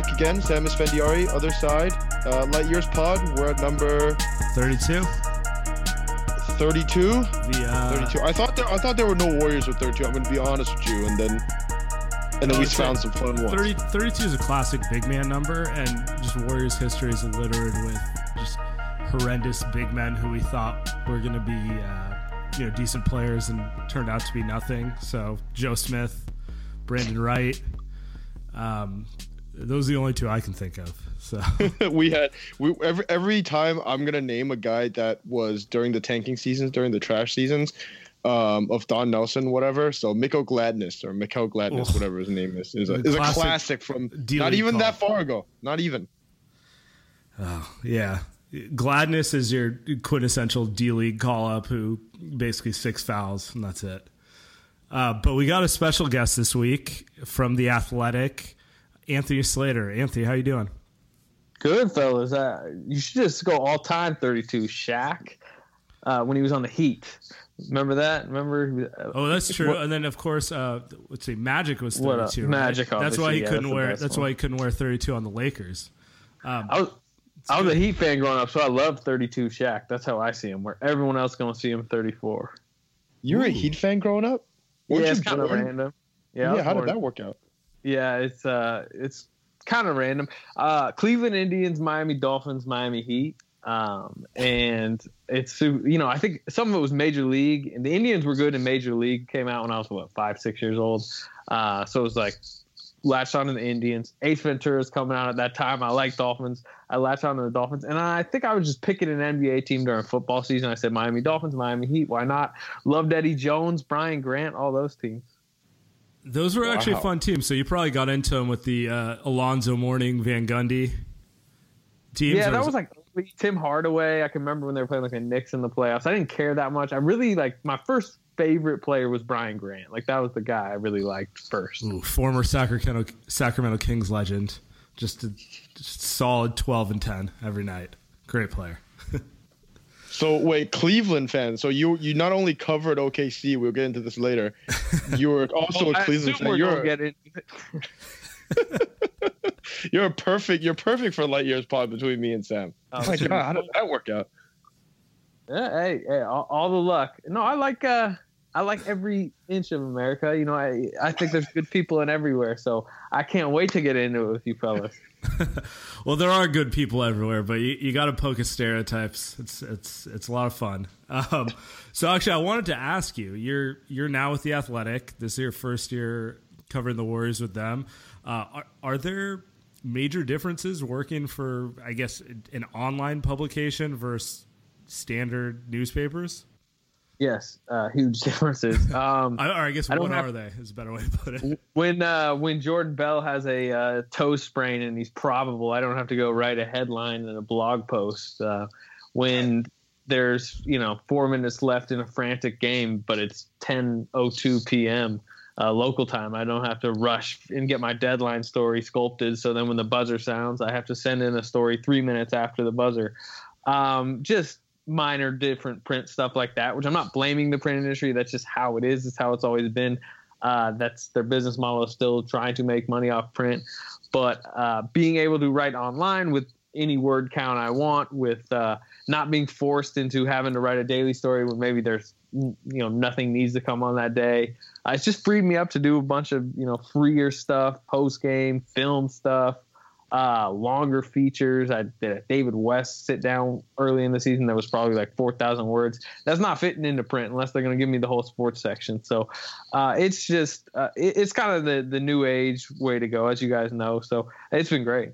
Back again. Sam Esfandiari, other side. Uh, Light Years Pod, we're at number 32. 32. The uh, 32. I thought there, I thought there were no Warriors with 32. I'm going to be honest with you, and then and then we found some fun ones. 30, 32 is a classic big man number, and just Warriors history is littered with just horrendous big men who we thought were going to be, uh, you know, decent players and turned out to be nothing. So Joe Smith, Brandon Wright, um, those are the only two I can think of. So we had we every every time I'm gonna name a guy that was during the tanking seasons, during the trash seasons, um, of Don Nelson, whatever. So Miko Gladness or Mikael Gladness, whatever his name is, is a, is a classic classic from not even call. that far ago. Not even. Oh yeah, Gladness is your quintessential D League call up who basically six fouls and that's it. Uh, but we got a special guest this week from the Athletic, Anthony Slater. Anthony, how you doing? Good fellas. Uh, you should just go all time 32. Shaq uh, when he was on the Heat. Remember that? Remember? uh, Oh, that's true. What- and then of course, uh, let's see, Magic was What, uh, thirty-two. right? Magic, That's why he yeah, couldn't that's wear. best That's one. why he couldn't wear thirty-two on the Lakers. I was I was a Heat fan growing up, so I love 32 Shaq. That's how I see him. Where everyone else gonna see him 34. You were a Heat fan growing up? Weren't yeah, you it's kind of random. Yeah, Yeah, was how did that work out? Yeah, it's uh, it's kind of random. Uh, Cleveland Indians, Miami Dolphins, Miami Heat, um, and it's you know I think some of it was Major League, and the Indians were good in Major League. Came out when I was what five, six years old, uh, so it was like latched on to the Indians. Ace Ventura's coming out at that time. I like Dolphins. I latched on to the Dolphins, and I think I was just picking an NBA team during football season. I said Miami Dolphins, Miami Heat. Why not? Loved Eddie Jones, Brian Grant, all those teams. Those were actually Wow. fun teams. So you probably got into them with the uh, Alonzo Mourning, Van Gundy teams. Yeah, that was like Tim Hardaway. I can remember when they were playing like the Knicks in the playoffs. I didn't care that much. I really like my first favorite player was Brian Grant. Like that was the guy I really liked first. Ooh, former Sacramento Sacramento Kings legend. Just a just solid twelve and ten every night. Great player. So wait, Cleveland fan. So you you not only covered OKC, we'll get into this later. You were also Oh, a I Cleveland fan. You're get into it. you're perfect you're perfect for light years pod between me and Sam. Oh my god, how did that work out? Yeah, hey, hey, all, all the luck. No, I like uh I like every inch of America. You know, I I think there's good people in everywhere. So I can't wait to get into it with you fellas. well, there are good people everywhere, but you, you got to poke at stereotypes. It's it's it's a lot of fun. Um, so actually, I wanted to ask you. You're you're now with the Athletic. This is your first year covering the Warriors with them. Uh, are, are there major differences working for, I guess, an online publication versus standard newspapers? Yes, uh, huge differences. Um, I, or I guess I what have, are they? Is a better way to put it. When uh, when Jordan Bell has a uh, toe sprain and he's probable, I don't have to go write a headline and a blog post. Uh, when there's you know four minutes left in a frantic game, but it's 10:02 p.m. Uh, local time. I don't have to rush and get my deadline story sculpted. So then when the buzzer sounds, I have to send in a story three minutes after the buzzer. Um, just minor different print stuff like that, which I'm not blaming the print industry. That's just how it is. It's how it's always been. Uh, that's their business model is still trying to make money off print. But uh, being able to write online with any word count I want, with uh, not being forced into having to write a daily story when maybe there's you know nothing needs to come on that day. Uh, it's just freed me up to do a bunch of you know freer stuff, post game, film stuff, uh, longer features. I did a David West sit down early in the season that was probably like 4,000 words. That's not fitting into print unless they're going to give me the whole sports section. So uh, it's just, uh, it, it's kind of the, the new age way to go, as you guys know. So it's been great.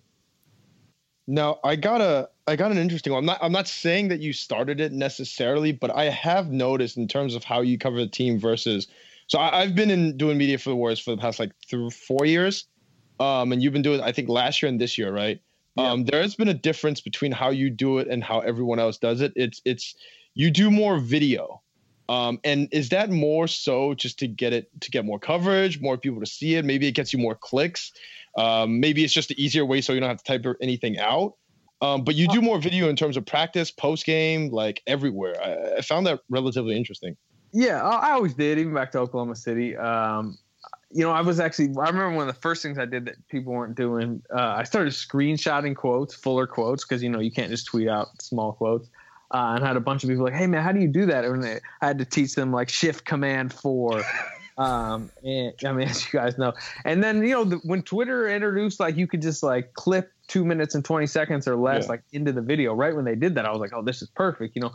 Now I got a I got an interesting one. I'm not I'm not saying that you started it necessarily, but I have noticed in terms of how you cover the team versus. So I, have been in doing media for the Warriors for the past like three four years, um, and you've been doing I think last year and this year, right? Yeah. Um, there has been a difference between how you do it and how everyone else does it. It's it's you do more video. Um, and is that more so just to get it to get more coverage, more people to see it? Maybe it gets you more clicks. Um, maybe it's just the easier way so you don't have to type anything out. Um, but you do more video in terms of practice, post game, like everywhere. I, I, found that relatively interesting. Yeah, I, I always did, even back to Oklahoma City. Um, you know, I was actually, I remember one of the first things I did that people weren't doing. Uh, I started screenshotting quotes, fuller quotes, because, you know, you can't just tweet out small quotes. Uh, and had a bunch of people like, hey, man, how do you do that? And I had to teach them like shift command four. um, and I mean, as you guys know, and then, you know, the, when Twitter introduced, like, you could just like clip two minutes and 20 seconds or less, yeah. like into the video, right when they did that, I was like, oh, this is perfect. You know,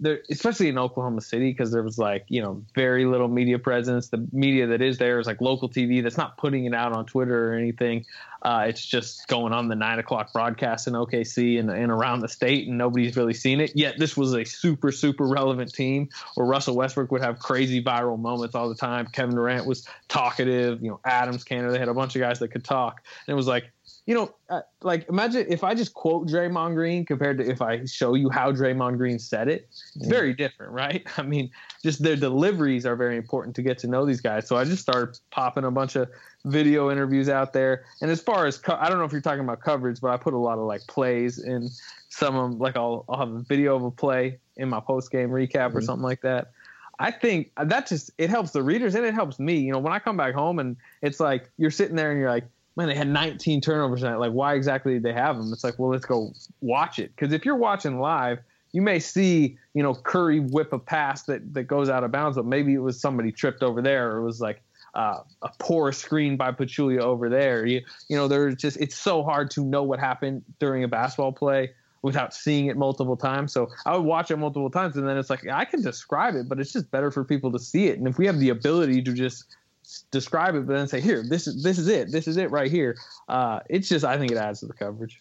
there, especially in Oklahoma City, because there was like you know very little media presence. The media that is there is like local TV that's not putting it out on Twitter or anything. Uh, it's just going on the nine o'clock broadcast in OKC and, and around the state, and nobody's really seen it yet. This was a super super relevant team where Russell Westbrook would have crazy viral moments all the time. Kevin Durant was talkative. You know, Adams Kanter. They had a bunch of guys that could talk, and it was like you know, uh, like imagine if I just quote Draymond Green compared to if I show you how Draymond Green said it. It's very different, right? I mean, just their deliveries are very important to get to know these guys. So I just started popping a bunch of video interviews out there. And as far as co- I don't know if you're talking about coverage, but I put a lot of like plays in some of them. Like I'll, I'll have a video of a play in my post game recap mm-hmm. or something like that. I think that just it helps the readers and it helps me. You know, when I come back home and it's like you're sitting there and you're like man, they had 19 turnovers tonight. Like, why exactly did they have them? It's like, well, let's go watch it. Because if you're watching live, you may see, you know, Curry whip a pass that, that goes out of bounds, but maybe it was somebody tripped over there, or it was like uh, a poor screen by Pachulia over there. You, you know, there's just it's so hard to know what happened during a basketball play without seeing it multiple times. So I would watch it multiple times, and then it's like I can describe it, but it's just better for people to see it. And if we have the ability to just describe it, but then say, "Here, this is this is it. This is it right here." Uh, it's just, I think it adds to the coverage.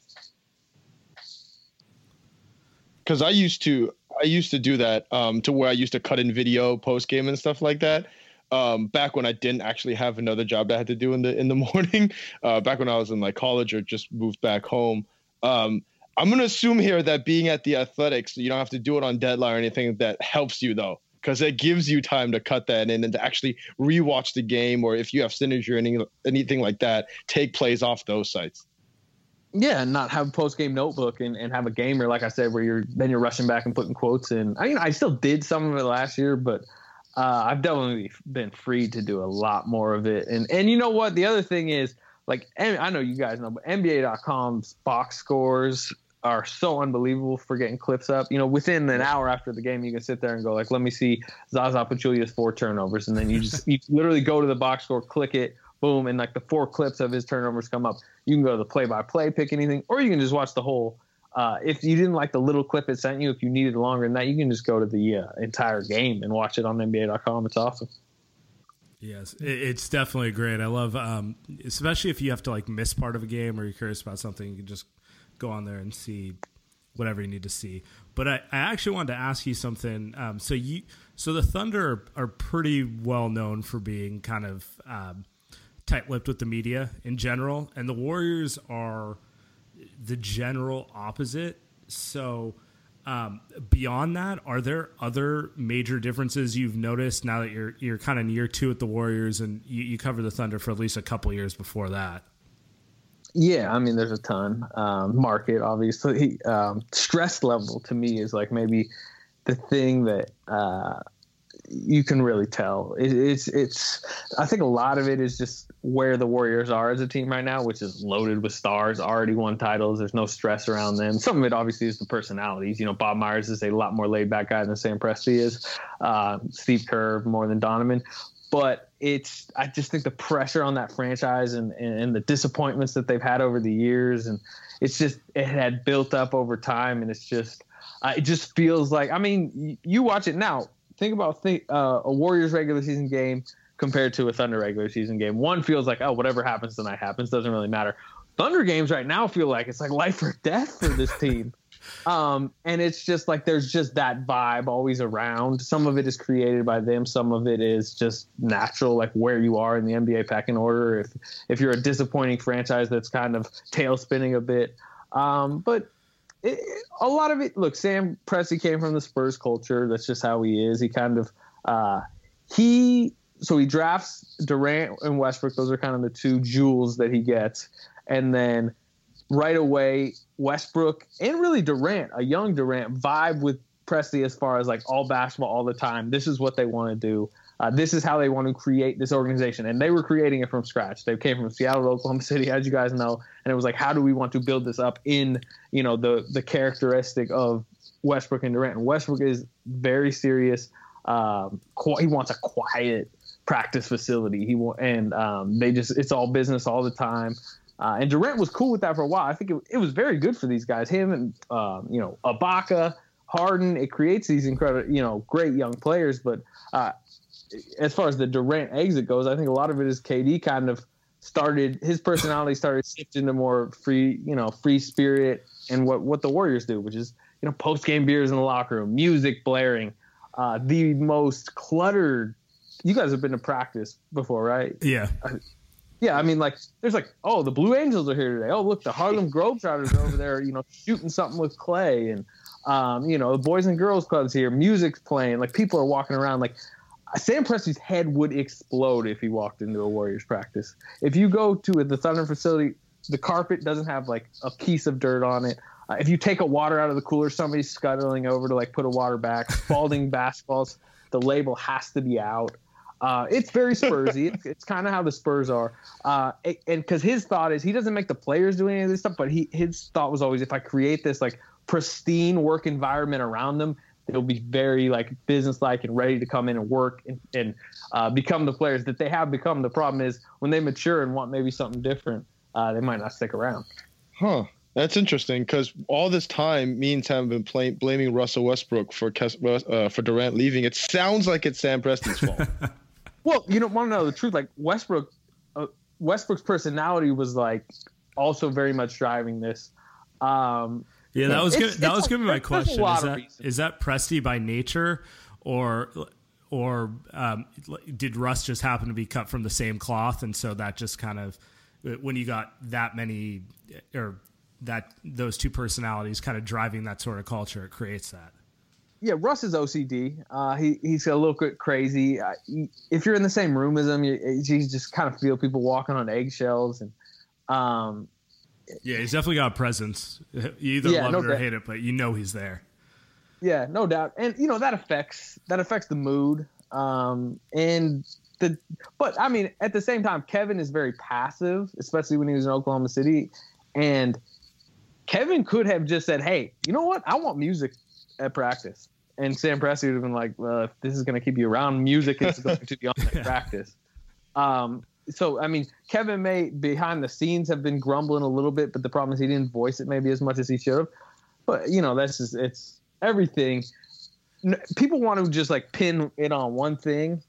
Because I used to, I used to do that um, to where I used to cut in video post game and stuff like that. Um, back when I didn't actually have another job that I had to do in the in the morning. Uh, back when I was in like college or just moved back home. Um, I'm gonna assume here that being at the athletics, you don't have to do it on deadline or anything. That helps you though because it gives you time to cut that in and to actually rewatch the game, or if you have synergy or any, anything like that, take plays off those sites. Yeah, and not have a post game notebook and, and have a gamer, like I said, where you're then you're rushing back and putting quotes in. I mean, I still did some of it last year, but uh, I've definitely been free to do a lot more of it. And and you know what? The other thing is, like, I know you guys know, but NBA.com's box scores are so unbelievable for getting clips up. You know, within an hour after the game, you can sit there and go like, "Let me see Zaza Pachulia's four turnovers," and then you just you literally go to the box score, click it, boom, and like the four clips of his turnovers come up. You can go to the play-by-play, pick anything, or you can just watch the whole. Uh, if you didn't like the little clip it sent you, if you needed longer than that, you can just go to the uh, entire game and watch it on NBA.com. It's awesome. Yes, it's definitely great. I love, um, especially if you have to like miss part of a game or you're curious about something, you can just go on there and see whatever you need to see. But I, I actually wanted to ask you something. Um, so you, so the Thunder are, are, pretty well known for being kind of um, tight-lipped with the media in general, and the Warriors are the general opposite. So um, beyond that, are there other major differences you've noticed now that you're you're kind of near two at the Warriors and you, you cover the Thunder for at least a couple years before that? Yeah, I mean, there's a ton. Um, market, obviously. Um, stress level to me is like maybe the thing that uh, you can really tell. It, it's it's. I think a lot of it is just where the Warriors are as a team right now, which is loaded with stars, already won titles. There's no stress around them. Some of it obviously is the personalities. You know, Bob Myers is a lot more laid back guy than Sam Presti is. Uh, Steve Kerr more than Donovan, but it's I just think the pressure on that franchise and, and, and the disappointments that they've had over the years and it's just it had built up over time and it's just uh, it just feels like I mean you watch it now think about think, uh, a Warriors regular season game compared to a Thunder regular season game. One feels like oh whatever happens tonight happens doesn't really matter. Thunder games right now feel like it's like life or death for this team. Um, and it's just like there's just that vibe always around. Some of it is created by them, some of it is just natural, like where you are in the NBA packing order. If if you're a disappointing franchise that's kind of tail spinning a bit, um, but it, a lot of it. Look, Sam Presti came from the Spurs culture. That's just how he is. He kind of uh, he so he drafts Durant and Westbrook. Those are kind of the two jewels that he gets, and then right away Westbrook and really Durant, a young Durant, vibe with Presti as far as like all basketball all the time. This is what they want to do. Uh, this is how they want to create this organization, and they were creating it from scratch. They came from Seattle Oklahoma City, as you guys know, and it was like, how do we want to build this up in you know the the characteristic of Westbrook and Durant? And Westbrook is very serious. Um, he wants a quiet practice facility. He will, and um, they just it's all business all the time. Uh, and Durant was cool with that for a while. I think it, it was very good for these guys. Him and um, you know Ibaka, Harden. It creates these incredible, you know, great young players. But uh, as far as the Durant exit goes, I think a lot of it is KD kind of started his personality started shifting to more free, you know, free spirit and what what the Warriors do, which is you know post game beers in the locker room, music blaring, uh, the most cluttered. You guys have been to practice before, right? Yeah. Yeah, I mean, like, there's like, oh, the Blue Angels are here today. Oh, look, the Harlem Globetrotters are over there, you know, shooting something with clay, and um, you know, the Boys and Girls Club's here, music's playing, like people are walking around. Like, Sam Presti's head would explode if he walked into a Warriors practice. If you go to the Thunder facility, the carpet doesn't have like a piece of dirt on it. Uh, if you take a water out of the cooler, somebody's scuttling over to like put a water back. Spalding basketballs, the label has to be out. Uh, it's very Spursy. it's, it's kind of how the Spurs are. Uh, and because his thought is he doesn't make the players do any of this stuff, but he his thought was always if I create this like pristine work environment around them, they'll be very like businesslike and ready to come in and work and, and uh, become the players that they have become. The problem is when they mature and want maybe something different, uh, they might not stick around. Huh. That's interesting because all this time, me and Sam have been play, blaming Russell Westbrook for uh, for Durant leaving. It sounds like it's Sam Presti's fault. Well, you don't want to know the truth. Like Westbrook, uh, Westbrook's personality was like also very much driving this. Um, yeah, that was good. That was gonna be my question. Is that is that Presti by nature, or or um, did Russ just happen to be cut from the same cloth, and so that just kind of when you got that many or that those two personalities kind of driving that sort of culture, it creates that yeah, Russ is OCD. Uh, he he's a little bit crazy. Uh, he, if you're in the same room as him, you, you just kind of feel people walking on eggshells, and um, yeah, he's definitely got a presence. You either yeah, love no it or doubt. hate it, but you know he's there. Yeah, no doubt, and you know that affects that affects the mood. Um, and the but I mean at the same time, Kevin is very passive, especially when he was in Oklahoma City, and Kevin could have just said, "Hey, you know what? I want music at practice." And Sam Presti would have been like, "Well, if this is going to keep you around, music is going to be on at practice." Um, so I mean, Kevin may behind the scenes have been grumbling a little bit, but the problem is he didn't voice it maybe as much as he should have. But you know, that's just it's everything. People want to just like pin it on one thing,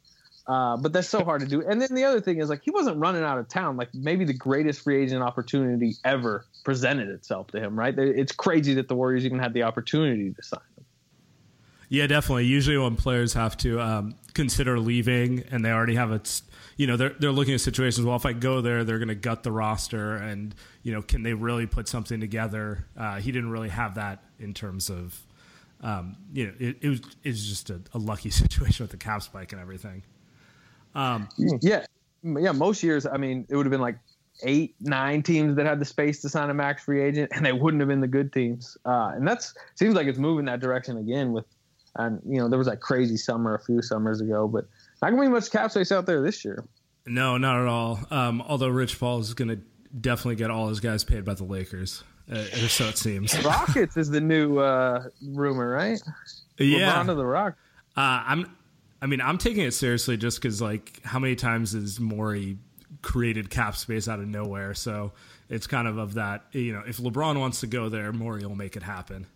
uh, but that's so hard to do. And then the other thing is like he wasn't running out of town. Like maybe the greatest free agent opportunity ever presented itself to him. Right? It's crazy that the Warriors even had the opportunity to sign. Yeah, definitely. Usually when players have to um, consider leaving and they already have a you know they're they're looking at situations. Well, if I go there, they're going to gut the roster, and you know, can they really put something together? Uh, he didn't really have that in terms of, um, you know, it, it was it was just a, a, lucky situation with the cap spike and everything. Um, yeah, yeah. Most years, I mean, it would have been like eight, nine teams that had the space to sign a max free agent, and they wouldn't have been the good teams. Uh, and that's seems like it's moving that direction again. With, and you know, there was that crazy summer a few summers ago, but not gonna be much cap space out there this year. No, not at all. Um, although Rich Paul is gonna definitely get all his guys paid by the Lakers, uh, or so it seems. Rockets is the new uh, rumor, right? Yeah, LeBron to the Rock. Uh, I'm. I mean, I'm taking it seriously just because, like, how many times has Morey created cap space out of nowhere? So it's kind of of that. You know, if LeBron wants to go there, Morey will make it happen.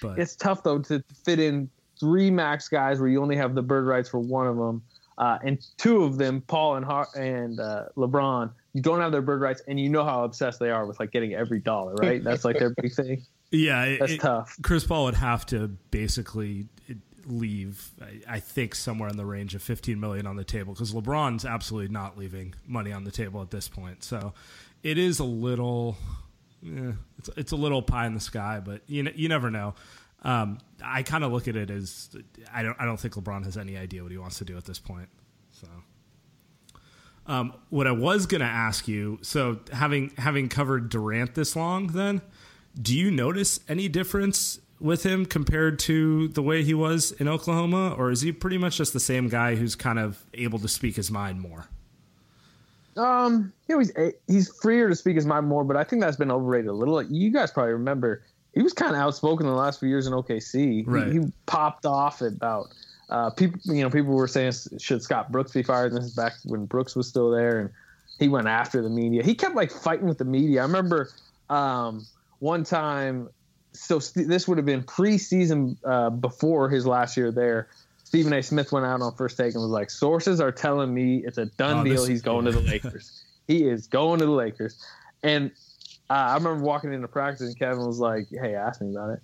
But it's tough though to fit in three max guys where you only have the bird rights for one of them, uh, and two of them, Paul and Har- and uh, LeBron, you don't have their bird rights, and you know how obsessed they are with like getting every dollar, right? That's like their big thing. Yeah, that's it, tough. Chris Paul would have to basically leave, I think, somewhere in the range of 15 million on the table because LeBron's absolutely not leaving money on the table at this point. So it is a little, it's, it's a little pie in the sky, but you you never know. Um, I kind of look at it as I don't I don't think LeBron has any idea what he wants to do at this point. So, um, what I was gonna ask you, so having having covered Durant this long, then do you notice any difference with him compared to the way he was in Oklahoma, or is he pretty much just the same guy who's kind of able to speak his mind more? Um, you know, he's he's freer to speak his mind more, but I think that's been overrated a little. You guys probably remember he was kind of outspoken the last few years in OKC. Right. He, he popped off about uh, people. You know, people were saying should Scott Brooks be fired? And this is back when Brooks was still there, and he went after the media. He kept like fighting with the media. I remember um, one time. So st- this would have been preseason uh, before his last year there. Stephen A. Smith went out on first take and was like, "Sources are telling me it's a done oh, deal. He's going to the Lakers. he is going to the Lakers." And uh, I remember walking into practice and Kevin was like, "Hey, ask me about it."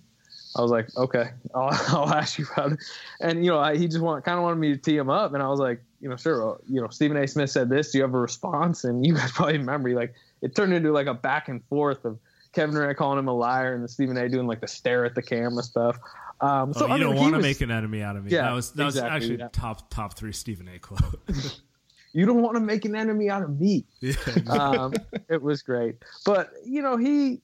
I was like, "Okay, I'll, I'll ask you about it." And you know, I, he just want kind of wanted me to tee him up, and I was like, "You know, sure." You know, Stephen A. Smith said this. Do you have a response? And you guys probably remember, like, it turned into like a back and forth of Kevin Durant calling him a liar and Stephen A. doing like the stare at the camera stuff. Um, so oh, you I mean, don't want to make an enemy out of me. Yeah, that was that exactly, was actually yeah. top top three Stephen A. quote. you don't want to make an enemy out of me. Yeah. um, it was great, but you know he.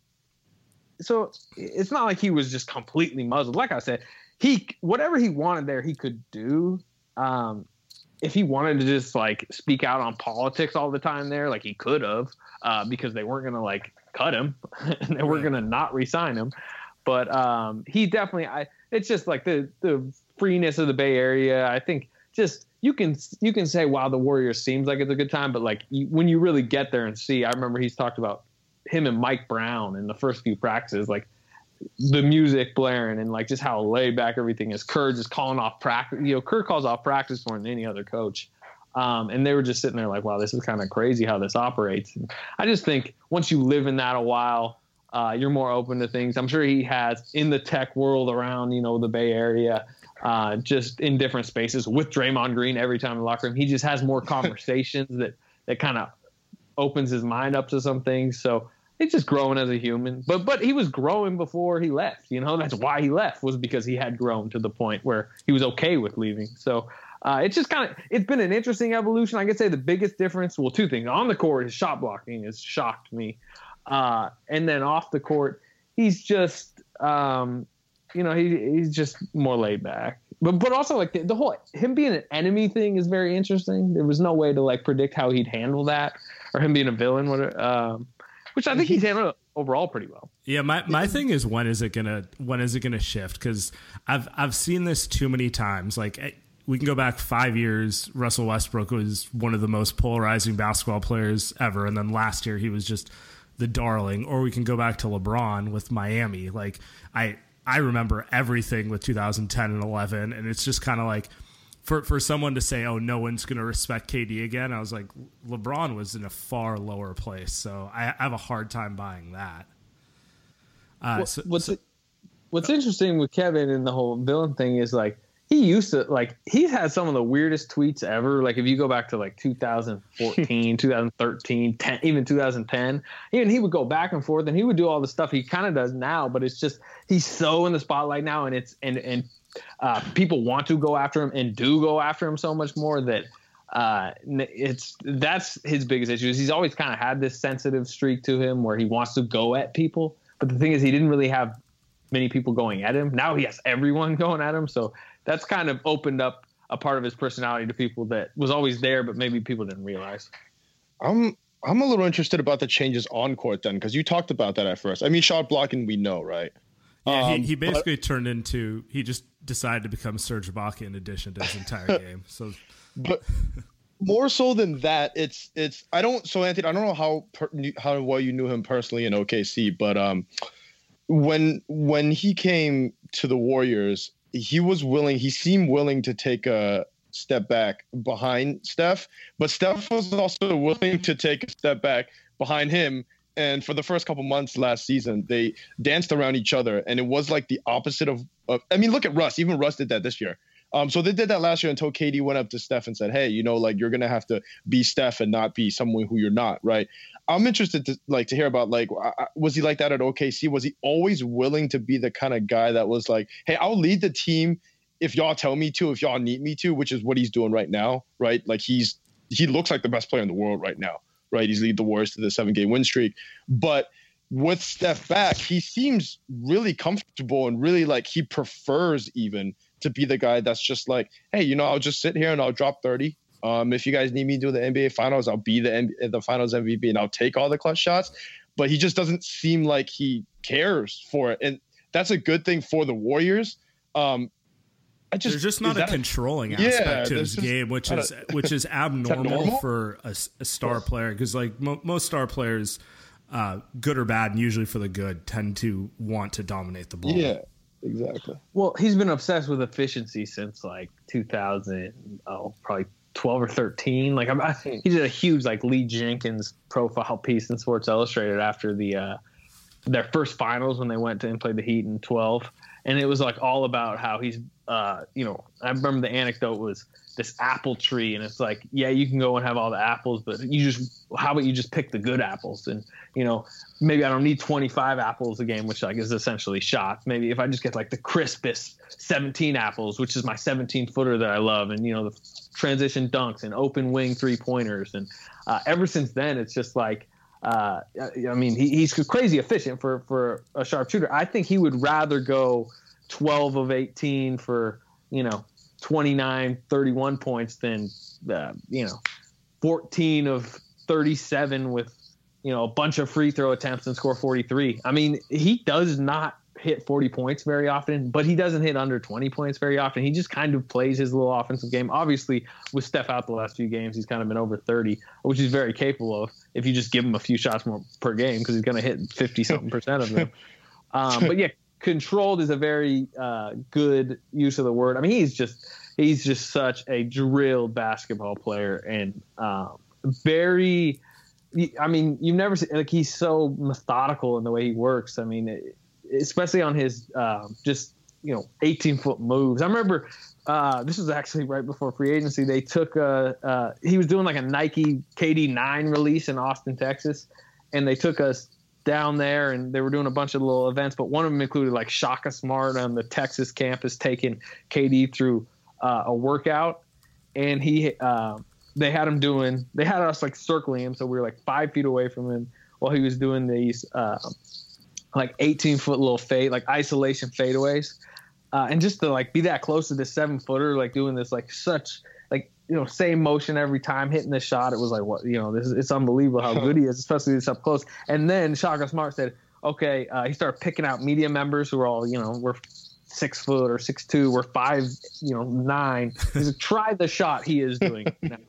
So it's not like he was just completely muzzled. Like I said, he whatever he wanted there, he could do. Um, if he wanted to just like speak out on politics all the time there, like he could have, uh, because they weren't gonna like cut him and they weren't gonna not resign him. But um, he definitely, I. It's just like the the freeness of the Bay Area. I think just you can you can say wow the Warriors seems like it's a good time, but like you, when you really get there and see, I remember he's talked about him and Mike Brown in the first few practices, like the music blaring and like just how laid back everything is. Kerr just calling off practice. You know, Kerr calls off practice more than any other coach. Um, and they were just sitting there like, wow, this is kind of crazy how this operates. And I just think once you live in that a while, uh, you're more open to things. I'm sure he has in the tech world around, you know, the Bay Area uh, just in different spaces with Draymond Green every time in the locker room. He just has more conversations that that kind of opens his mind up to some things. So he's just growing as a human. But but he was growing before he left. You know that's why he left was because he had grown to the point where he was okay with leaving. So. Uh, it's just kind of it's been an interesting evolution. I could say the biggest difference, well, two things on the court, his shot blocking has shocked me, uh, and then off the court, he's just um, you know, he he's just more laid back. But but also like the, the, whole him being an enemy thing is very interesting. There was no way to like predict how he'd handle that or him being a villain. What, um, which I think he's handled overall pretty well. Yeah, my, my thing is when is it gonna when is it gonna shift? Because I've I've seen this too many times. Like eh, we can go back five years. Russell Westbrook was one of the most polarizing basketball players ever, and then last year he was just the darling. Or we can go back to LeBron with Miami. Like I I remember everything with 2010 and 11, and it's just kind of like for for someone to say, "Oh, no one's going to respect KD again," I was like, LeBron was in a far lower place, so I, I have a hard time buying that. Uh, well, so, what's so, what's interesting with Kevin and the whole villain thing is like he used to like he's had some of the weirdest tweets ever. Like if you go back to like 2014, 2013, 10, even 2010, even he would go back and forth and he would do all the stuff he kind of does now. But it's just he's so in the spotlight now, and it's and and uh, people want to go after him and do go after him so much more that uh, it's that's his biggest issue. Is he's always kind of had this sensitive streak to him where he wants to go at people, but the thing is he didn't really have many people going at him. Now he has everyone going at him, so that's kind of opened up a part of his personality to people that was always there, but maybe people didn't realize. I'm I'm a little interested about the changes on court then, because you talked about that at first. I mean, shot blocking we know, right? Yeah, um, he, he basically but, turned into he just decided to become Serge Ibaka in addition to his entire game. So, but more so than that, it's it's I don't so Anthony I don't know how per, how well you knew him personally in OKC, but um, when when he came to the Warriors, he was willing. He seemed willing to take a step back behind Steph, but Steph was also willing to take a step back behind him and for the first couple months last season, they danced around each other, and it was like the opposite of. of I mean, look at Russ. Even Russ did that this year. Um, so they did that last year until KD went up to Steph and said, "Hey, you know, like you're gonna have to be Steph and not be someone who you're not, right?" I'm interested to like to hear about like was he like that at OKC? Was he always willing to be the kind of guy that was like, "Hey, I'll lead the team if y'all tell me to, if y'all need me to," which is what he's doing right now, right? Like he's he looks like the best player in the world right now right? He's lead the Warriors to the seven game win streak. But with Steph back, he seems really comfortable and really like he prefers even to be the guy that's just like, hey, you know, I'll just sit here and I'll drop 30. Um, if you guys need me to do the NBA finals, I'll be the the finals MVP and I'll take all the clutch shots. But he just doesn't seem like he cares for it. And that's a good thing for the Warriors. Um, just, there's just not a controlling aspect yeah, to his game, which is a, which is abnormal for a, a star player because like mo- most star players, uh, good or bad, and usually for the good, tend to want to dominate the ball. Yeah, exactly. Well, he's been obsessed with efficiency since like 2000, oh, probably 12 or 13. Like I'm, I, he did a huge like Lee Jenkins profile piece in Sports Illustrated after the uh, their first finals when they went to and played the Heat in 12 and it was like all about how he's uh, you know i remember the anecdote was this apple tree and it's like yeah you can go and have all the apples but you just how about you just pick the good apples and you know maybe i don't need 25 apples a game which like is essentially shots maybe if i just get like the crispest 17 apples which is my 17 footer that i love and you know the transition dunks and open wing three pointers and uh, ever since then it's just like uh, I mean, he, he's crazy efficient for, for a sharpshooter. I think he would rather go 12 of 18 for, you know, 29, 31 points than, uh, you know, 14 of 37 with, you know, a bunch of free throw attempts and score 43. I mean, he does not hit 40 points very often, but he doesn't hit under 20 points very often. He just kind of plays his little offensive game. Obviously, with Steph out the last few games, he's kind of been over 30, which he's very capable of if you just give him a few shots more per game because he's going to hit 50 something percent of them. Um, but yeah, controlled is a very uh, good use of the word. I mean, he's just he's just such a drilled basketball player and um, very. I mean, you've never seen like he's so methodical in the way he works. I mean, especially on his uh, just you know 18 foot moves. I remember uh, this was actually right before free agency. They took a uh, he was doing like a Nike KD nine release in Austin, Texas, and they took us down there and they were doing a bunch of little events. But one of them included like Shaka Smart on the Texas campus taking KD through uh, a workout, and he uh, they had him doing they had us like circling him, so we were like five feet away from him while he was doing these uh, like 18 foot little fade, like isolation fadeaways. Uh, and just to like be that close to this seven footer, like doing this like such you know same motion every time hitting the shot. It was like what you know this is it's unbelievable how good he is, especially this up close. And then Shaka Smart said, okay, uh, he started picking out media members who were all, you know, we're six foot or six two, we're five, you know, nine. He's like, try the shot he is doing now.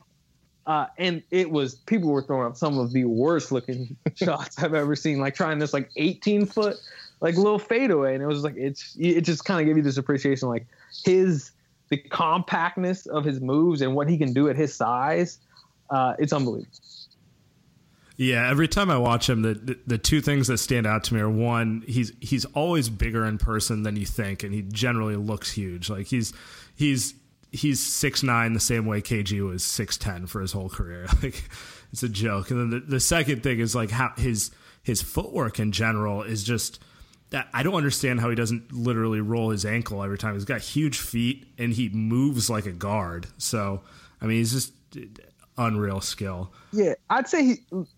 Uh, and it was people were throwing up some of the worst looking shots I've ever seen, like trying this like 18 foot like little fadeaway, and it was like it's it just kind of gave you this appreciation, like his the compactness of his moves and what he can do at his size. Uh, it's unbelievable. Yeah, every time I watch him, the, the, the two things that stand out to me are one, he's he's always bigger in person than you think, and he generally looks huge. Like he's he's he's six nine the same way KG was six ten for his whole career. Like it's a joke. And then the, the second thing is like how his his footwork in general is just that I don't understand how he doesn't literally roll his ankle every time. He's got huge feet and he moves like a guard. So I mean, he's just unreal skill. Yeah, I'd say he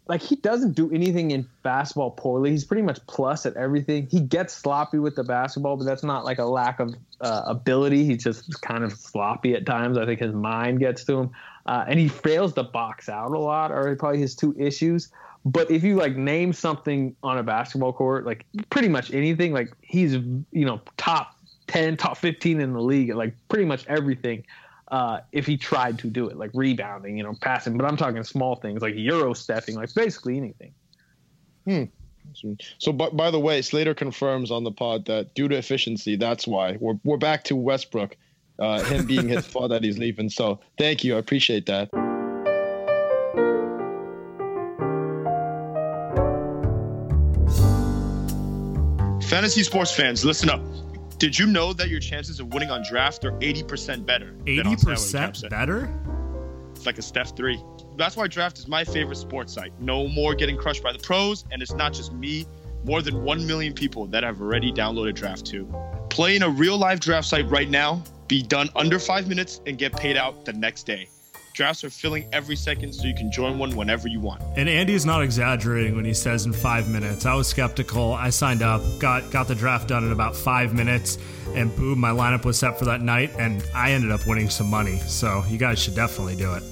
like he doesn't do anything in basketball poorly. He's pretty much plus at everything. He gets sloppy with the basketball, but that's not like a lack of uh, ability. He's just kind of sloppy at times. I think his mind gets to him, uh, and he fails to box out a lot. Are probably his two issues. But if you like name something on a basketball court, like pretty much anything, like he's you know top ten, top fifteen in the league at like pretty much everything uh, if he tried to do it, like rebounding, you know, passing. But I'm talking small things like euro stepping, like basically anything. Hmm. So, by, by the way, Slater confirms on the pod that due to efficiency, that's why we're we're back to Westbrook, uh, him being his fault that he's leaving. So, thank you, I appreciate that. Fantasy sports fans, listen up. Did you know that your chances of winning on draft are 80% better? Eighty percent better. It's like a Steph 3. That's why draft is my favorite sports site. No more getting crushed by the pros, and it's not just me. More than 1 million people that have already downloaded Draft 2. Play in a real live draft site right now, be done under five minutes, and get paid out the next day. Drafts are filling every second, so you can join one whenever you want. And Andy's not exaggerating when he says in five minutes. I was skeptical. I signed up, got got the draft done in about five minutes, and boom, my lineup was set for that night, and I ended up winning some money. So you guys should definitely do it.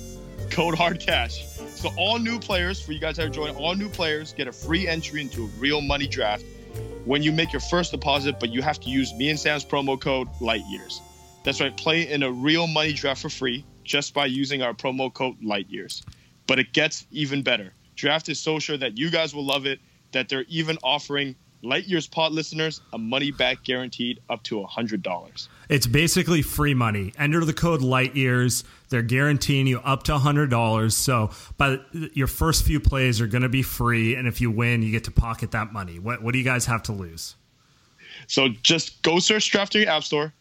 Code hard cash. So all new players, for you guys that are joining, all new players get a free entry into a real money draft when you make your first deposit, but you have to use me and Sam's promo code Light Years. That's right, play in a real money draft for free just by using our promo code Light Years. But it gets even better. Draft is so sure that you guys will love it that they're even offering Light Years Pod listeners a money back guaranteed up to $100. It's basically free money. Enter the code Light Years. They're guaranteeing you up to hundred dollars. So, but your first few plays are going to be free, and if you win, you get to pocket that money. What What do you guys have to lose? So just go search draft in your app store,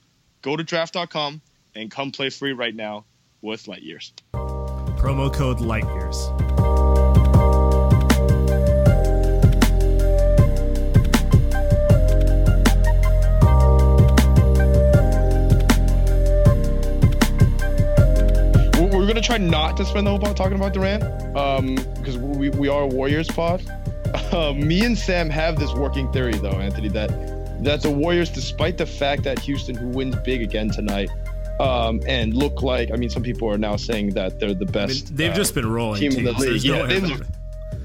go to draft.com, and come play free right now with Light Years. Promo code Light Years. We're, we're gonna try not to spend the whole pod talking about Durant, um, because we, we are a Warriors pod. Uh, me and Sam have this working theory, though, Anthony, that that the Warriors, despite the fact that Houston, who wins big again tonight, um, and look like, I mean, some people are now saying that they're the I mean, best. they've uh, just been rolling. team in the league. There's no they look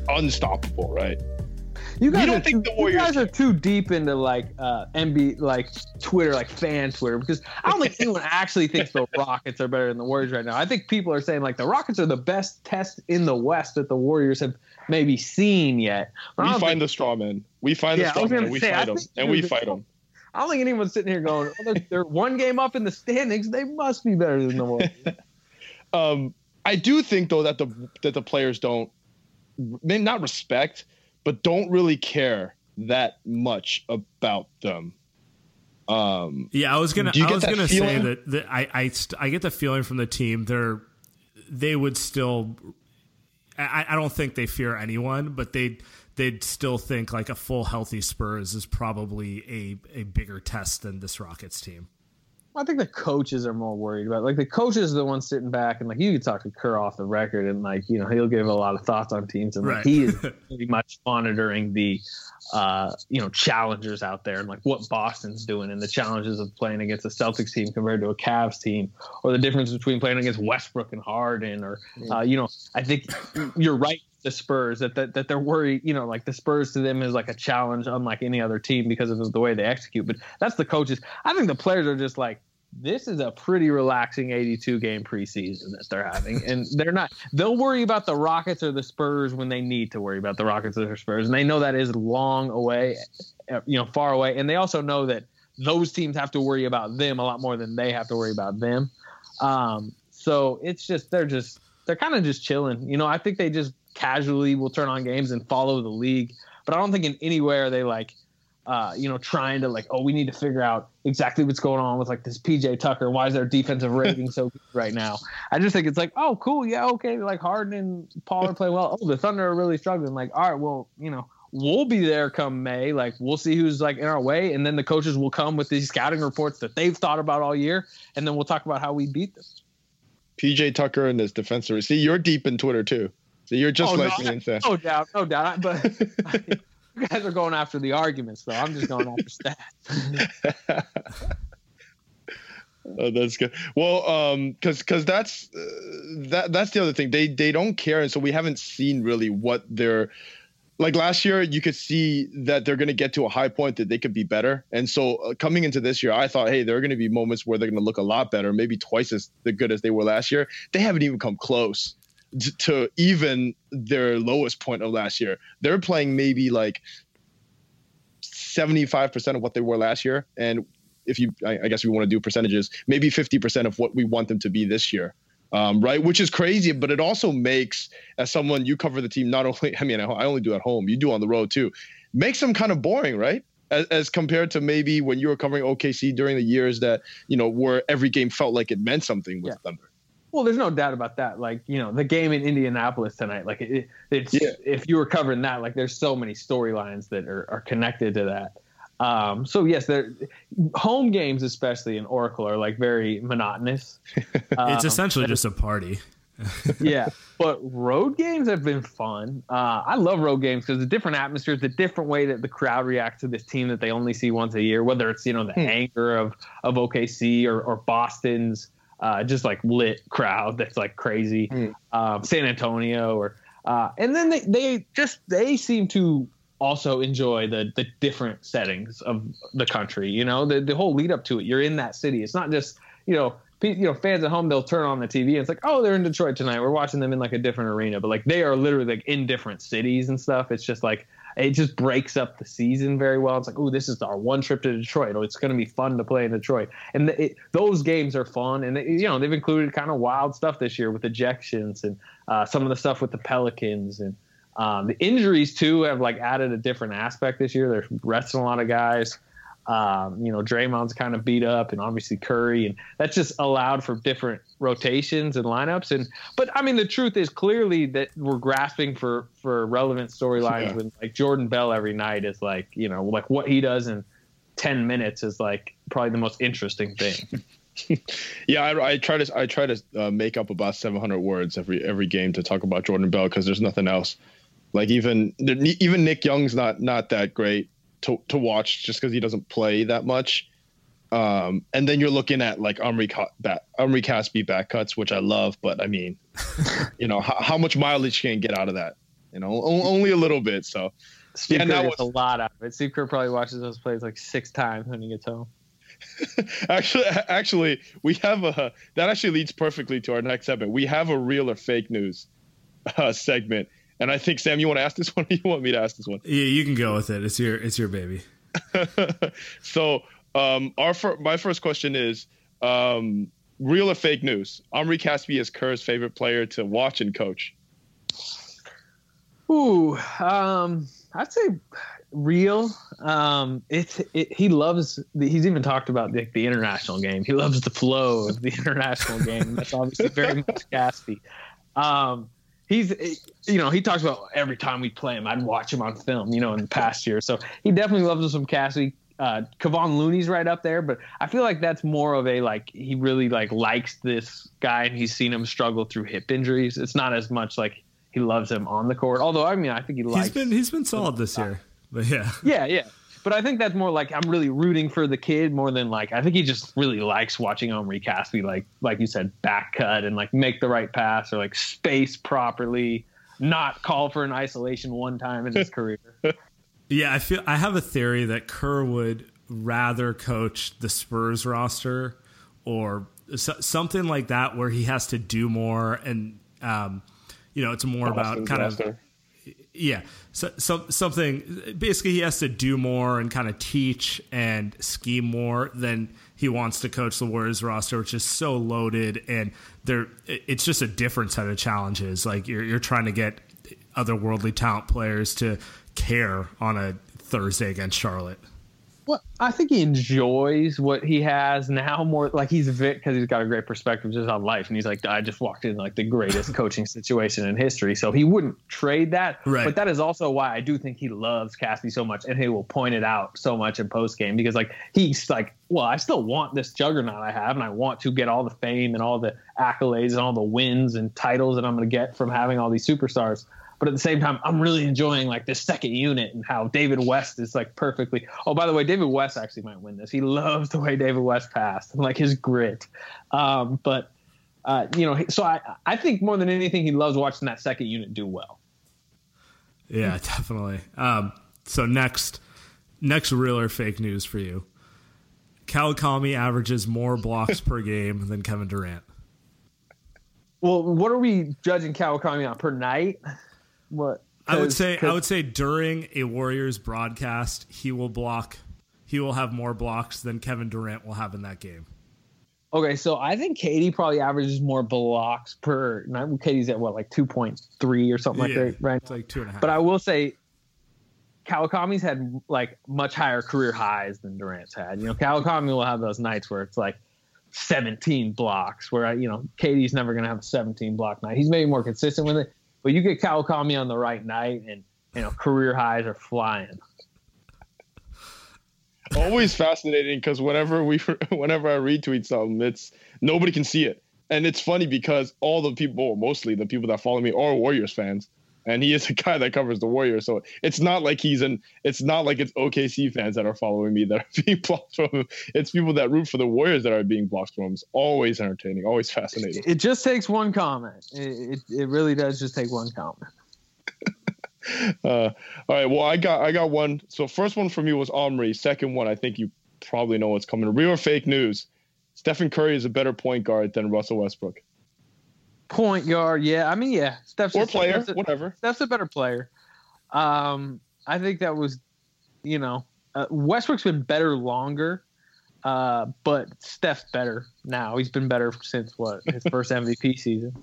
unstoppable, right? You guys, don't are think too, the Warriors you guys are too deep into like uh, MB, like Twitter, like fan Twitter, because I don't think anyone actually thinks the Rockets are better than the Warriors right now. I think people are saying like the Rockets are the best test in the West that the Warriors have maybe seen yet. But We find think- the straw man. We find Yeah, the straw was man. And we say, fight them, and we fight them. I don't think anyone's sitting here going, oh, they're, they're one game up in the standings. They must be better than the Warriors. Um, I do think though that the that the players don't, maybe not respect, but don't really care that much about them. Um, Yeah, I was gonna. Do you I get was that gonna say feeling? that, that I I, st- I get the feeling from the team they're they would still. I, I don't think they fear anyone, but they they'd still think like a full healthy Spurs is probably a a bigger test than this Rockets team. I think the coaches are more worried about. Like the coaches are the ones sitting back and like you could talk to Kerr off the record and like you know he'll give a lot of thoughts on teams and like Right. he is pretty much monitoring the uh you know challengers out there and like what Boston's doing and the challenges of playing against a Celtics team compared to a Cavs team or the difference between playing against Westbrook and Harden or uh, you know I think you're right the Spurs that, that that they're worried, you know, like the Spurs to them is like a challenge unlike any other team because of the way they execute. But that's the coaches. I think the players are just like this is a pretty relaxing 82 game preseason that they're having. And they're not they'll worry about the rockets or the spurs when they need to worry about the rockets or the spurs. And they know that is long away you know far away. And they also know that those teams have to worry about them a lot more than they have to worry about them. Um, so it's just they're just they're kind of just chilling. You know i think they just casually will turn on games and follow the league but i don't think in anywhere they like uh, you know, trying to like, oh, we need to figure out exactly what's going on with like this PJ Tucker. Why is their defensive rating so good right now? I just think it's like, oh, cool, yeah, okay, like Harden and Paul are playing well. Oh, the Thunder are really struggling. Like, all right, well, you know, we'll be there come May. Like, we'll see who's like in our way, and then the coaches will come with these scouting reports that they've thought about all year, and then we'll talk about how we beat them. PJ Tucker and this defensive. See, you're deep in Twitter too. So you're just oh, like no, me. No doubt, no doubt. But you guys are going after the arguments, though. I'm just going after stats. Oh, that's good. Well, um, because because that's uh, that that's the other thing. They they don't care, and so we haven't seen really what they're like. Last year, you could see that they're going to get to a high point that they could be better, and so uh, coming into this year, I thought, hey, there are going to be moments where they're going to look a lot better, maybe twice as good as they were last year. They haven't even come close to even their lowest point of last year. They're playing maybe like 75% of what they were last year. And if you, I, I guess we want to do percentages, maybe 50% of what we want them to be this year. Um, right, which is crazy, but it also makes, as someone you cover the team, not only, I mean, I only do at home, you do on the road too, makes them kind of boring, right? As, as, compared to maybe when you were covering OKC during the years that you know where every game felt like it meant something with yeah. Thunder. Well, there's no doubt about that. Like, you know, the game in Indianapolis tonight, like, it, it's yeah. if you were covering that, like, there's so many storylines that are, are connected to that. Um, so yes, there home games, especially in Oracle, are like very monotonous. Um, it's essentially just a party. yeah, but road games have been fun. Uh, I love road games because the different atmospheres, the different way that the crowd reacts to this team that they only see once a year, whether it's you know the hmm. anger of of OKC or, or Boston's uh, just like lit crowd that's like crazy. Mm. Um, San Antonio or uh, and then they, they just they seem to also enjoy the the different settings of the country. You know, the the whole lead up to it. You're in that city. It's not just you know you know fans at home they'll turn on the TV and it's like oh they're in Detroit tonight. We're watching them in like a different arena, but like they are literally like in different cities and stuff. It's just like it just breaks up the season very well. It's like, oh, this is our one trip to Detroit. Oh, it's going to be fun to play in Detroit. And it, those games are fun. And, they, you know, they've included kind of wild stuff this year with ejections and uh, some of the stuff with the Pelicans. And um, the injuries, too, have like added a different aspect this year. They're resting a lot of guys. Um, you know, Draymond's kind of beat up, and obviously Curry, and that's just allowed for different rotations and lineups. And but I mean, the truth is clearly that we're grasping for for relevant storylines yeah. when like Jordan Bell every night is like you know like what he does in ten minutes is like probably the most interesting thing. yeah, I, I, try to I try to uh, make up about 700 words every every game to talk about Jordan Bell because there's nothing else. Like even even Nick Young's not not that great to to watch just because he doesn't play that much. Um, and then you're looking at like Omri, back, Omri Caspi back cuts, which I love, but I mean, you know, how, how, much mileage can you get out of that? You know, only a little bit. So, Steve yeah, Kerr was, a lot out of it. Steve Kerr probably watches those plays like six times when he gets home. actually, actually, we have a that actually leads perfectly to our next segment. We have a real or fake news uh, segment, and I think Sam, you want to ask this one? Or you want me to ask this one? Yeah, you can go with it. It's your it's your baby. so, um, our fir- my first question is um, real or fake news? Omri Caspi is Kerr's favorite player to watch and coach. Ooh, um, I'd say real. Um, it's it, he loves. The, he's even talked about the, the, international game. He loves the flow of the international game. That's obviously very much Caspi. Um, he's you know he talks about every time we play him i'd watch him on film you know in the past year. So he definitely loves us some Caspi uh Kevon Looney's right up there but i feel like that's more of a like he really like likes this guy and he's seen him struggle through hip injuries. It's not as much like he loves him on the court. Although i mean i think he likes he's been he's been solid this year but yeah. Yeah yeah but I think that's more like I'm really rooting for the kid more than like I think he just really likes watching Omri Caspi like like you said back cut and like make the right pass or like space properly. not call for an isolation one time in his career. Yeah, I feel I have a theory that Kerr would rather coach the Spurs roster or so, something like that, where he has to do more, and um, you know, it's more about kind roster. of yeah, so, so, something basically he has to do more and kind of teach and scheme more than he wants to coach the Warriors roster, which is so loaded and there it's just a different set of challenges. Like you're you're trying to get otherworldly talent players to care on a Thursday against Charlotte. Well, I think he enjoys what he has now more. Like he's Vic because he's got a great perspective just on life, and he's like, I just walked in like the greatest coaching situation in history, so he wouldn't trade that. Right. But that is also why I do think he loves Cassidy so much, and he will point it out so much in post game because like he's like, well, I still want this juggernaut I have, and I want to get all the fame and all the accolades and all the wins and titles that I'm going to get from having all these superstars but at the same time, I'm really enjoying like this second unit and how David West is like perfectly. Oh, by the way, David West actually might win this. He loves the way David West passed and like his grit. Um, but uh, you know, so I I think more than anything, he loves watching that second unit do well. Yeah, definitely. Um, so next, next real or fake news for you. Kawakami averages more blocks per game than Kevin Durant. Well, what are we judging Kawakami on per night? What? I would say I would say during a Warriors broadcast, he will block. He will have more blocks than Kevin Durant will have in that game. Okay, so I think KD probably averages more blocks per night. KD's at what, like two point three or something yeah, like that, right? It's like two and a half. But I will say, Kawakami's had like much higher career highs than Durant's had. You know, Kawakami will have those nights where it's like 17 blocks, where I, you know, KD's never going to have a 17 block night. He's maybe more consistent with it. But you get Kawakami on the right night, and you know career highs are flying. Always fascinating because whenever we, whenever I retweet something, it's nobody can see it, and it's funny because all the people, mostly the people that follow me, are Warriors fans and he is a guy that covers the Warriors. So it's not like he's in. It's not like it's OKC fans that are following me that are being blocked from him. It's people that root for the Warriors that are being blocked from him. It's always entertaining, always fascinating. It just takes one comment. It it, it really does just take one comment. uh, all right. Well, I got I got one. So first one for me was Omri. Second one, I think you probably know what's coming. Real or fake news? Stephen Curry is a better point guard than Russell Westbrook. Point guard, yeah. I mean, yeah. Steph's or a, player, Steph's a, whatever. Steph's a better player. Um, I think that was, you know, uh, Westbrook's been better longer, uh, but Steph's better now. He's been better since what his first MVP season.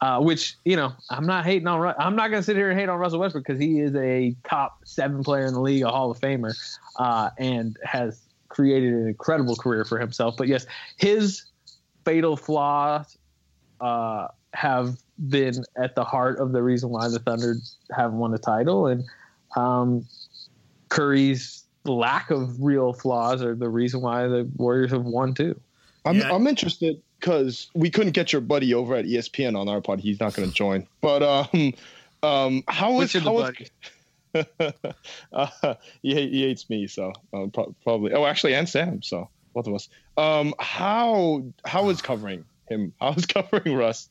Uh, which you know, I'm not hating on. I'm not gonna sit here and hate on Russell Westbrook because he is a top seven player in the league, a Hall of Famer, uh, and has created an incredible career for himself. But yes, his fatal flaws uh, have been at the heart of the reason why the Thunder haven't won a title, and um, Curry's lack of real flaws are the reason why the Warriors have won too. I'm yeah. I'm interested because we couldn't get your buddy over at ESPN on our pod. He's not going to join. But um, um, how is how is, uh, he, he hates me, so uh, pro- probably. Oh, actually, and Sam. So both of us. Um, how how is covering him? I was covering Russ.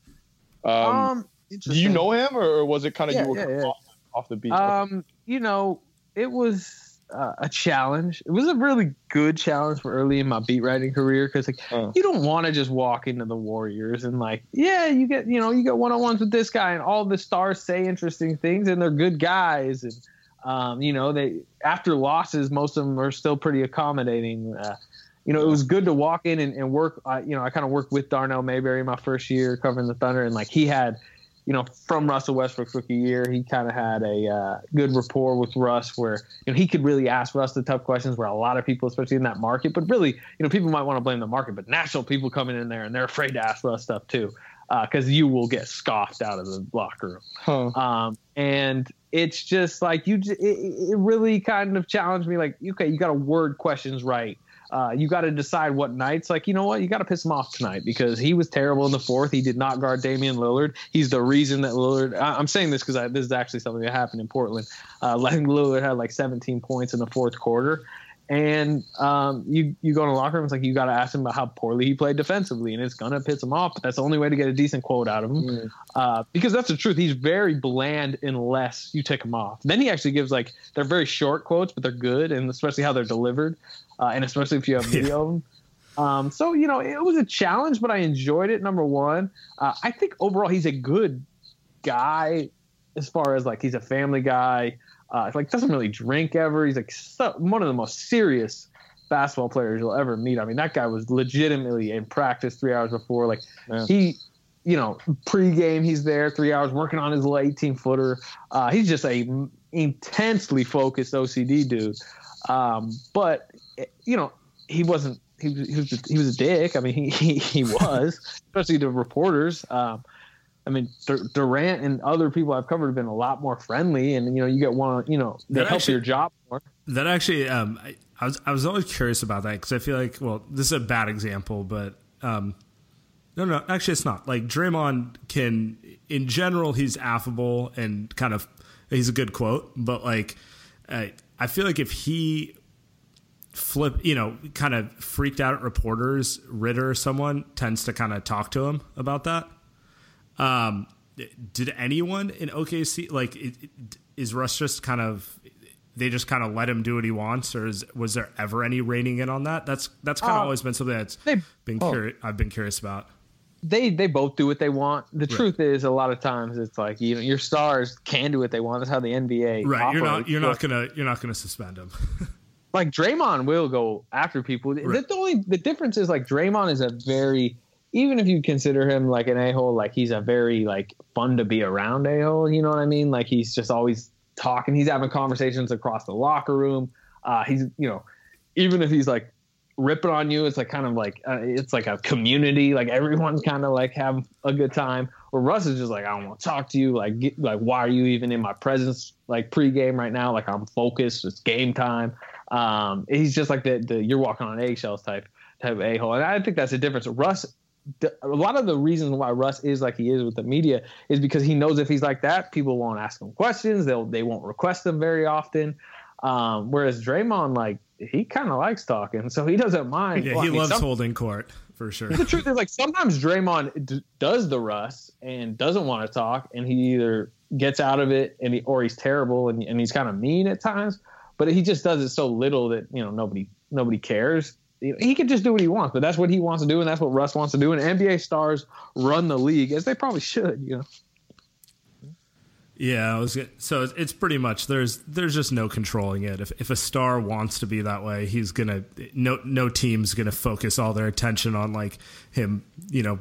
Um, um do you know him, or was it kind of yeah, you were yeah, yeah. Off, off, the beat? Um, you know, it was uh, a challenge. It was a really good challenge for early in my beat writing career because like uh. you don't want to just walk into the Warriors and like yeah, you get you know you get one on ones with this guy and all the stars say interesting things and they're good guys and um, you know they after losses most of them are still pretty accommodating. Uh, you know, it was good to walk in and, and work. Uh, you know, I kind of worked with Darnell Mayberry my first year covering the Thunder, and like he had, you know, from Russell Westbrook's rookie year, he kind of had a uh, good rapport with Russ, where you know he could really ask Russ the tough questions. Where a lot of people, especially in that market, but really, you know, people might want to blame the market, but national people coming in there and they're afraid to ask Russ stuff too, because uh, you will get scoffed out of the locker room. Huh. Um, and it's just like you, it, it really kind of challenged me. Like, okay, you got to word questions right uh, you got to decide what nights. Like, you know what? You got to piss him off tonight because he was terrible in the fourth. He did not guard Damian Lillard. He's the reason that Lillard. I, am saying this because this is actually something that happened in Portland. Uh, Lillard had like 17 points in the fourth quarter, and um, you you go in the locker room, it's like you got to ask him about how poorly he played defensively, and it's gonna piss him off. But that's the only way to get a decent quote out of him, mm. uh, because that's the truth. He's very bland unless you take him off. Then he actually gives like they're very short quotes, but they're good, and especially how they're delivered, uh, and especially if you have video of them. Um, so you know it was a challenge, but I enjoyed it. Number one, uh, I think overall he's a good guy as far as like he's a family guy. Uh, like doesn't really drink ever. He's like so, one of the most serious basketball players you'll ever meet. I mean, that guy was legitimately in practice three hours before. Like yeah. he, you know, pregame he's there three hours working on his little 18 footer. Uh, he's just a intensely focused OCD dude. Um, but you know, he wasn't. He was, he was he was a dick. I mean, he he, he was, especially to reporters. Um, I mean, Durant and other people I've covered have been a lot more friendly, and you know, you get one, you know, they that help actually, your job more. That actually, um, I, I, was I was always curious about that because I feel like, well, this is a bad example, but um, no, no, actually, it's not. Like Draymond can, in general, he's affable and kind of he's a good quote, but like, I, I feel like if he flip, you know, kind of freaked out at reporters, Ritter, someone tends to kind of talk to him about that. Um, did anyone in OKC like it, it, is Russ just kind of they just kind of let him do what he wants, or is, was there ever any reining in on that? That's that's kind of uh, always been something that's they, been oh, curi- I've been curious about. They they both do what they want. The right. truth is, a lot of times it's like you know your stars can do what they want. That's how the NBA. Right. Operates. You're not you're not gonna you're not gonna suspend them. like Draymond will go after people. Right. The, the only the difference is like Draymond is a very even if you consider him like an a-hole like he's a very like fun to be around a-hole you know what i mean? Like he's just always talking he's having conversations across the locker room. Uh, he's you know even if he's like ripping on you it's like kind of like uh, it's like a community like everyone's kind of like have a good time. Or russ is just like i don't want to talk to you like get, like why are you even in my presence like pregame right now? Like i'm focused it's game time. Um, he's just like the, the you're walking on eggshells type type a-hole. And i think that's the difference. Russ a lot of the reasons why Russ is like he is with the media is because he knows if he's like that, people won't ask him questions. They'll they won't request them very often. Um, whereas Draymond, like he kind of likes talking, so he doesn't mind. Yeah, well, he I mean, loves some, holding court for sure. The truth is, like sometimes Draymond d- does the Russ and doesn't want to talk, and he either gets out of it, and he, or he's terrible and, and he's kind of mean at times. But he just does it so little that you know nobody nobody cares he can just do what he wants, but that's what he wants to do, and that's what Russ wants to do. And NBA stars run the league as they probably should, you know. Yeah, was, so it's pretty much there's there's just no controlling it. If if a star wants to be that way, he's gonna no no team's gonna focus all their attention on like him, you know,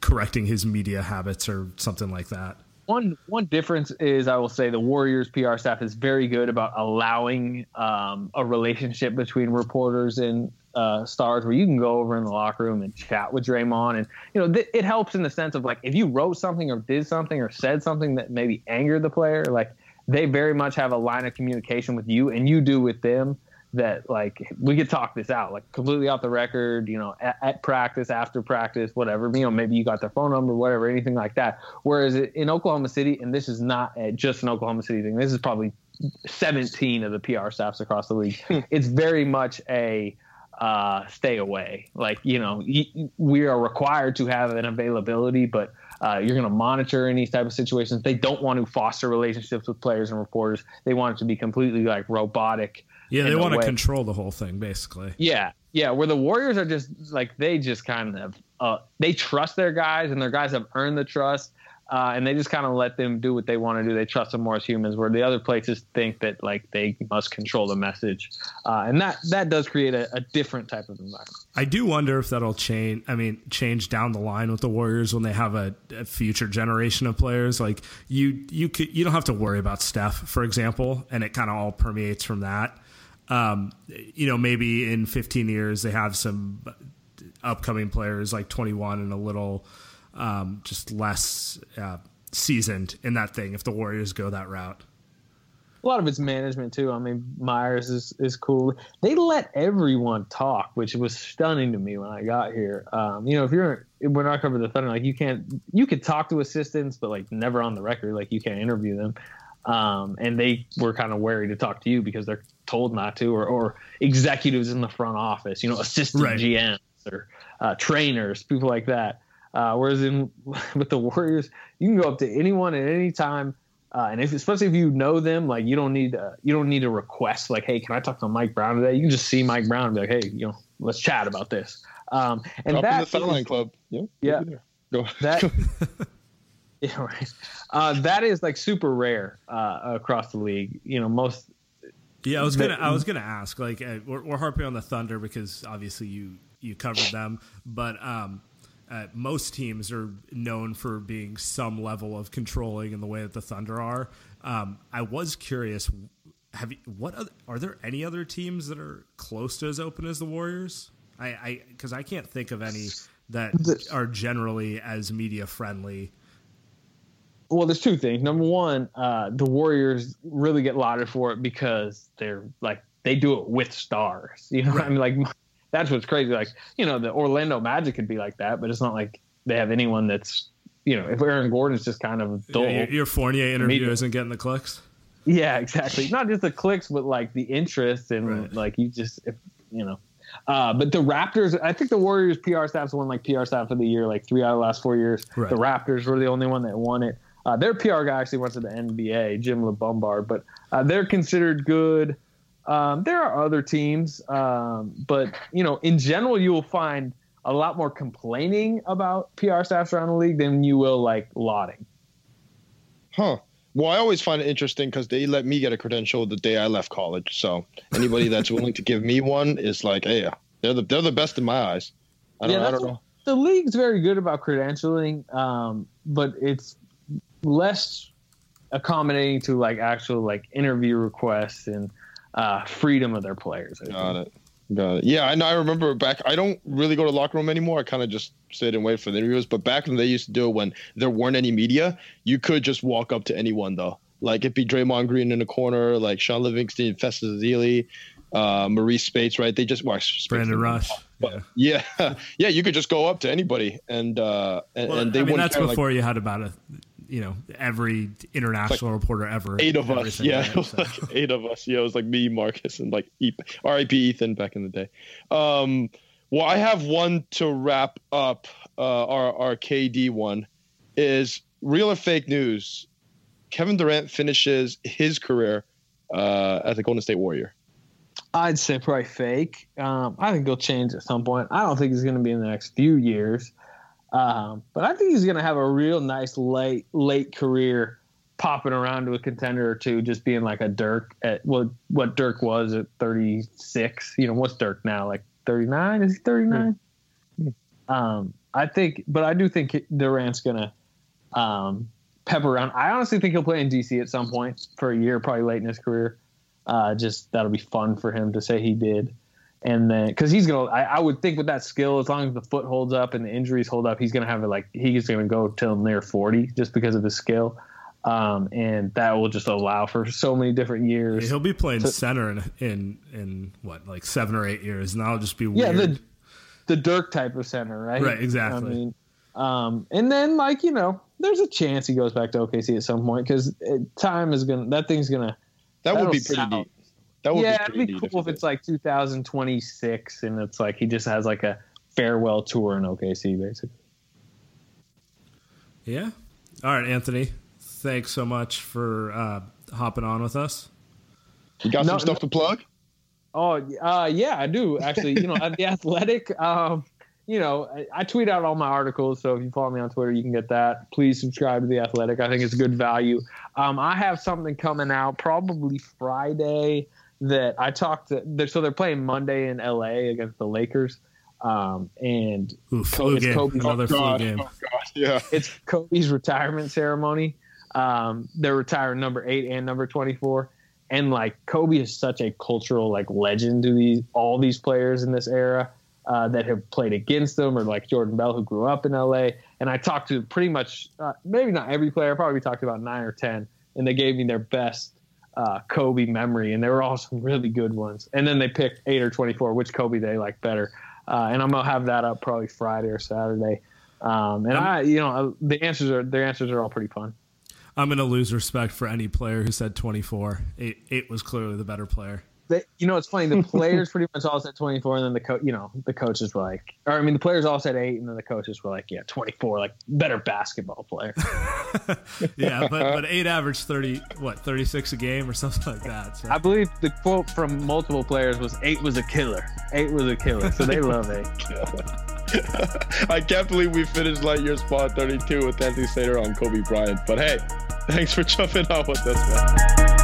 correcting his media habits or something like that. One one difference is I will say the Warriors PR staff is very good about allowing um, a relationship between reporters and uh, stars where you can go over in the locker room and chat with Draymond, and you know th- it helps in the sense of like if you wrote something or did something or said something that maybe angered the player, like they very much have a line of communication with you, and you do with them that like we could talk this out like completely off the record you know at, at, practice after practice whatever you know maybe you got their phone number whatever anything like that. Whereas in oklahoma city and this is not a, just an oklahoma city thing this is probably 17 of the pr staffs across the league it's very much a uh, stay away. Like, you know, we are required to have an availability, but uh, you're going to monitor in these type of situations. They don't want to foster relationships with players and reporters. They want it to be completely like robotic. Yeah, they want to control the whole thing, basically. Yeah, yeah. Where the Warriors are just like they just kind of uh, they trust their guys, and their guys have earned the trust uh, and they just kind of let them do what they want to do. They trust them more as humans, where the other places think that like they must control the message, uh, and that that does create a, a, different type of environment. I do wonder if that'll change. I mean, change down the line with the Warriors when they have a, a future generation of players. Like you, you could you don't have to worry about Steph, for example, and it kind of all permeates from that. Um, you know, maybe in 15 years they have some upcoming players like 21 and a little um, just less uh, seasoned in that thing if the Warriors go that route. A lot of it's management too. I mean, Myers is is cool. They let everyone talk, which was stunning to me when I got here. Um, you know, if you're when I cover the Thunder, like you can't you could talk to assistants, but like never on the record. Like you can't interview them. um, and they were kind of wary to talk to you because they're told not to, or, or executives in the front office, you know, assistant Right. GMs or uh, trainers, people like that. Uh, whereas in with the Warriors, you can go up to anyone at any time, uh, and if, especially if you know them, like you don't need uh, you don't need a request like, hey, can I talk to Mike Brown today? You can just see Mike Brown and be like, hey, you know, let's chat about this. Um, and Drop in the that Foul Line is- Club. Yeah. Yeah. Go. that yeah right uh, that is like super rare uh, across the league you know most Yeah, I was gonna. I was gonna ask. Like, uh, we're, we're harping on the Thunder because obviously you you covered them, but um, uh, most teams are known for being some level of controlling in the way that the Thunder are. Um, I was curious. Have you, what other, are there any other teams that are close to as open as the Warriors? I I because I can't think of any that are generally as media friendly. well there's two things number one uh, the warriors really get lauded for it because they're like they do it with stars you know i mean like that's what's crazy like you know the orlando magic could be like that but it's not like they have anyone that's you know if aaron gordon's just kind of dull Your, your Fournier interview isn't getting the clicks. Yeah, exactly. Not just the clicks, but like the interest and Right. like you just, if, you know. Uh, but the Raptors, I think the Warriors PR staff's won like PR staff of the year, like three out of the last four years. Right. The Raptors were the only one that won it. Uh, their PR guy actually went to the NBA, Jim LaBumbard, but uh, they're considered good. Um, there are other teams, um, but you know, in general, you will find a lot more complaining about PR staffs around the league than you will like lauding. Huh. Well, I always find it interesting because they let me get a credential the day I left college. So anybody that's willing to give me one is like, hey, they're the they're the best in my eyes. I don't, I don't know. The league's very good about credentialing, um, but it's less accommodating to like actual like interview requests and uh, freedom of their players. I Got think. it. Got it. Yeah, I know. I remember back. I don't really go to the locker room anymore. I kind of just sit and wait for the interviews. But back when they used to do it, when there weren't any media, you could just walk up to anyone though. Like it'd be Draymond Green in the corner, like Shaun Livingston, Festus Ezeli, uh, Marreese Speights, right? They just well, Brandon didn't- Rush. Yeah. Yeah, yeah. You could just go up to anybody, and uh, and, Well, and they I mean, wouldn't that's care, like, before you had about a, you know, every international reporter ever. eight of us. Yeah, right? So- like eight of us. Yeah, it was like me, Marcus, and like E- R.I.P. Ethan back in the day. Um, well, I have one to wrap up. Uh, our our KD one is real or fake news. Kevin Durant finishes his career uh, as a Golden State Warrior. I'd say probably fake. Um, I think he'll change at some point. I don't think he's going to be in the next few years, um, but I think he's going to have a real nice late late career, popping around to a contender or two, just being like a Dirk at what what Dirk was at 36. You know, what's Dirk now? Like 39? Is he 39? Um, I think, but I do think Durant's going to um, pepper around. I honestly think he'll play in DC at some point for a year, probably late in his career. Uh, just that'll be fun for him to say he did. And then, because he's gonna, I, I would think with that skill, as long as the foot holds up and the injuries hold up, he's gonna have it like he's gonna go till near forty just because of his skill, um, and that will just allow for so many different years. He'll be playing So- center in, in in what like seven or eight years, and that'll just be Yeah, the the Dirk type of center, right? Right, exactly. I mean, um, and then like you know, there's a chance he goes back to OKC at some point because time is gonna that thing's gonna. That would be pretty sell. Neat. That would yeah, be it'd be cool if if it it's like 2026 and it's like he just has like a farewell tour in OKC basically. yeah. All right, Anthony. Thanks so much for uh, hopping on with us. You got No, some stuff to plug? Oh, uh, yeah, I do actually. You know, at the Athletic, um, you know, I, I tweet out all my articles. So if you follow me on Twitter, you can get that. Please subscribe to the Athletic. I think it's good value. Um, I have something coming out probably Friday that I talked to. they're- So they're playing Monday in LA against the Lakers, um, and Ooh, Co- flu it's game. Kobe. Another Oh, flu God. game. Oh, God. Yeah. it's Kobe's retirement ceremony. Um, they're retiring number eight and number twenty four, and like Kobe is such a cultural like legend to these all these players in this era uh, that have played against them, or like Jordan Bell who grew up in LA. And I talked to pretty much uh, maybe not every player, probably talked to about nine or ten, and they gave me their best uh, Kobe memory, and there were all some really good ones. And then they picked eight or twenty four, which Kobe they like better. Uh, and I'm gonna have that up probably Friday or Saturday. Um, and I, you know, the answers are their answers are all pretty fun. I'm gonna lose respect for any player who said 24. Eight, eight was clearly the better player. They, you know, it's funny. The players pretty much all said 24, and then the coach, you know, the coaches were like, or I mean, the players all said eight, and then the coaches were like, yeah, 24, like better basketball player. yeah, but but eight averaged 30, what, 36 a game or something like that. So. I believe the quote from multiple players was eight was a killer. Eight was a killer. So they love eight. I can't believe we finished Light Years pod 32 with Anthony Slater on Kobe Bryant. But hey, thanks for jumping on with us, man.